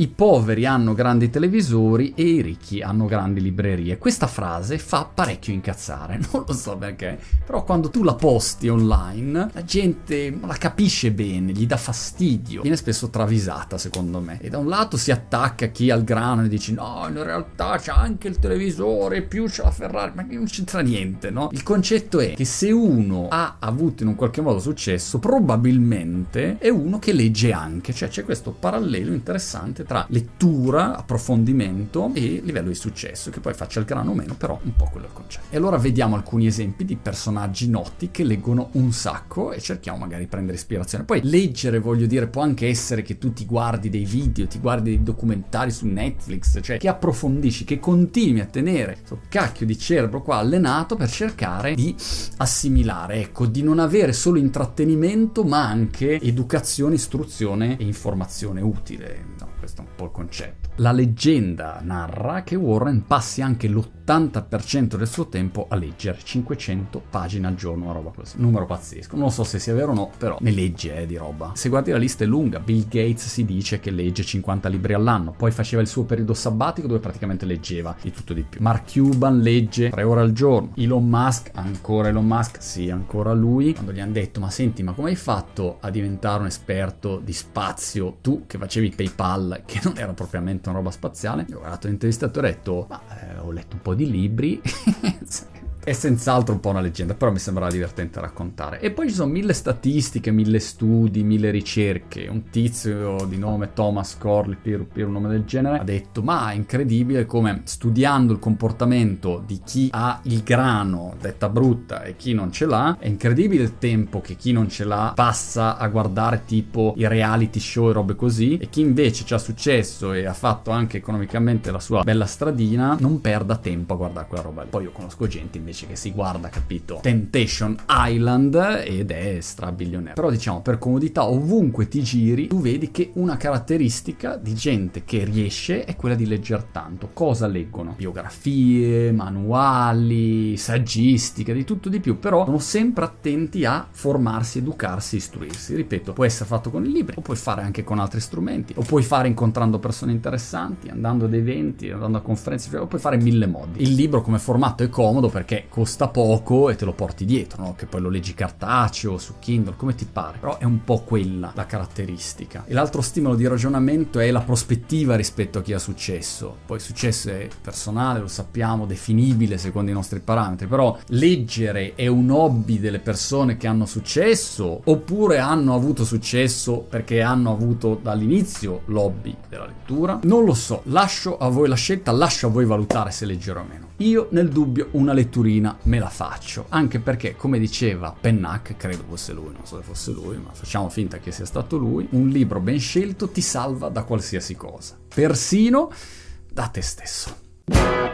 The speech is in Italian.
I poveri hanno grandi televisori e i ricchi hanno grandi librerie. Questa frase fa parecchio incazzare, non lo so perché, però quando tu la posti online la gente non la capisce bene, gli dà fastidio, viene spesso travisata secondo me. E da un lato si attacca chi al grano e dice no, in realtà c'è anche il televisore, più c'è la Ferrari, ma non c'entra niente, no? Il concetto è che se uno ha avuto in un qualche modo successo, probabilmente è uno che legge anche, cioè c'è questo parallelo interessante tra lettura, approfondimento e livello di successo, che poi faccia il grano o meno, però un po' quello è il concetto. E allora vediamo alcuni esempi di personaggi noti che leggono un sacco e cerchiamo magari di prendere ispirazione. Poi leggere, voglio dire, può anche essere che tu ti guardi dei video, ti guardi dei documentari su Netflix, cioè che approfondisci, che continui a tenere questo cacchio di cerebro qua allenato per cercare di assimilare, ecco, di non avere solo intrattenimento ma anche educazione, istruzione e informazione utile. No, questo è un po' il concetto. La leggenda narra che Warren passi anche l'80% del suo tempo a leggere 500 pagine al giorno, una roba così. Numero pazzesco. Non so se sia vero o no, però ne legge eh, di roba. Se guardi la lista è lunga. Bill Gates si dice che legge 50 libri all'anno, poi faceva il suo periodo sabbatico dove praticamente leggeva di tutto di più. Mark Cuban legge 3 ore al giorno. Elon Musk, ancora Elon Musk, sì, ancora lui. Quando gli hanno detto, ma senti, ma come hai fatto a diventare un esperto di spazio? Tu che facevi PayPal, che non era propriamente una roba spaziale. Ho guardato l'intervistatore e ho detto, ma eh, ho letto un po' di libri. è senz'altro un po' una leggenda, però mi sembrava divertente raccontare. E poi ci sono mille statistiche, mille studi, mille ricerche. Un tizio di nome Thomas Corley, per, un nome del genere, ha detto: Ma è incredibile come studiando il comportamento di chi ha il grano, detta brutta, e chi non ce l'ha, è incredibile il tempo che chi non ce l'ha passa a guardare tipo i reality show e robe così, e chi invece ci ha successo e ha fatto anche economicamente la sua bella stradina, non perda tempo a guardare quella roba. Poi io conosco gente invece che si guarda, capito? Temptation Island ed è strabilionario. Però diciamo, per comodità, ovunque ti giri, tu vedi che una caratteristica di gente che riesce è quella di leggere tanto. Cosa leggono? Biografie, manuali, saggistica, di tutto di più, però sono sempre attenti a formarsi, educarsi, istruirsi. Ripeto, può essere fatto con i libri, o puoi fare anche con altri strumenti, o puoi fare incontrando persone interessanti, andando ad eventi, andando a conferenze, o puoi fare mille modi. Il libro come formato è comodo perché costa poco e te lo porti dietro, no? Che poi lo leggi cartaceo, su Kindle, come ti pare. Però è un po' quella la caratteristica. E l'altro stimolo di ragionamento è la prospettiva rispetto a chi ha successo. Poi successo è personale, lo sappiamo, definibile secondo i nostri parametri, però leggere è un hobby delle persone che hanno successo oppure hanno avuto successo perché hanno avuto dall'inizio l'hobby della lettura? Non lo so, lascio a voi la scelta, lascio a voi valutare se leggere o meno. Io nel dubbio una letturina me la faccio, anche perché come diceva Pennac, credo fosse lui, non so se fosse lui, ma facciamo finta che sia stato lui, un libro ben scelto ti salva da qualsiasi cosa, persino da te stesso.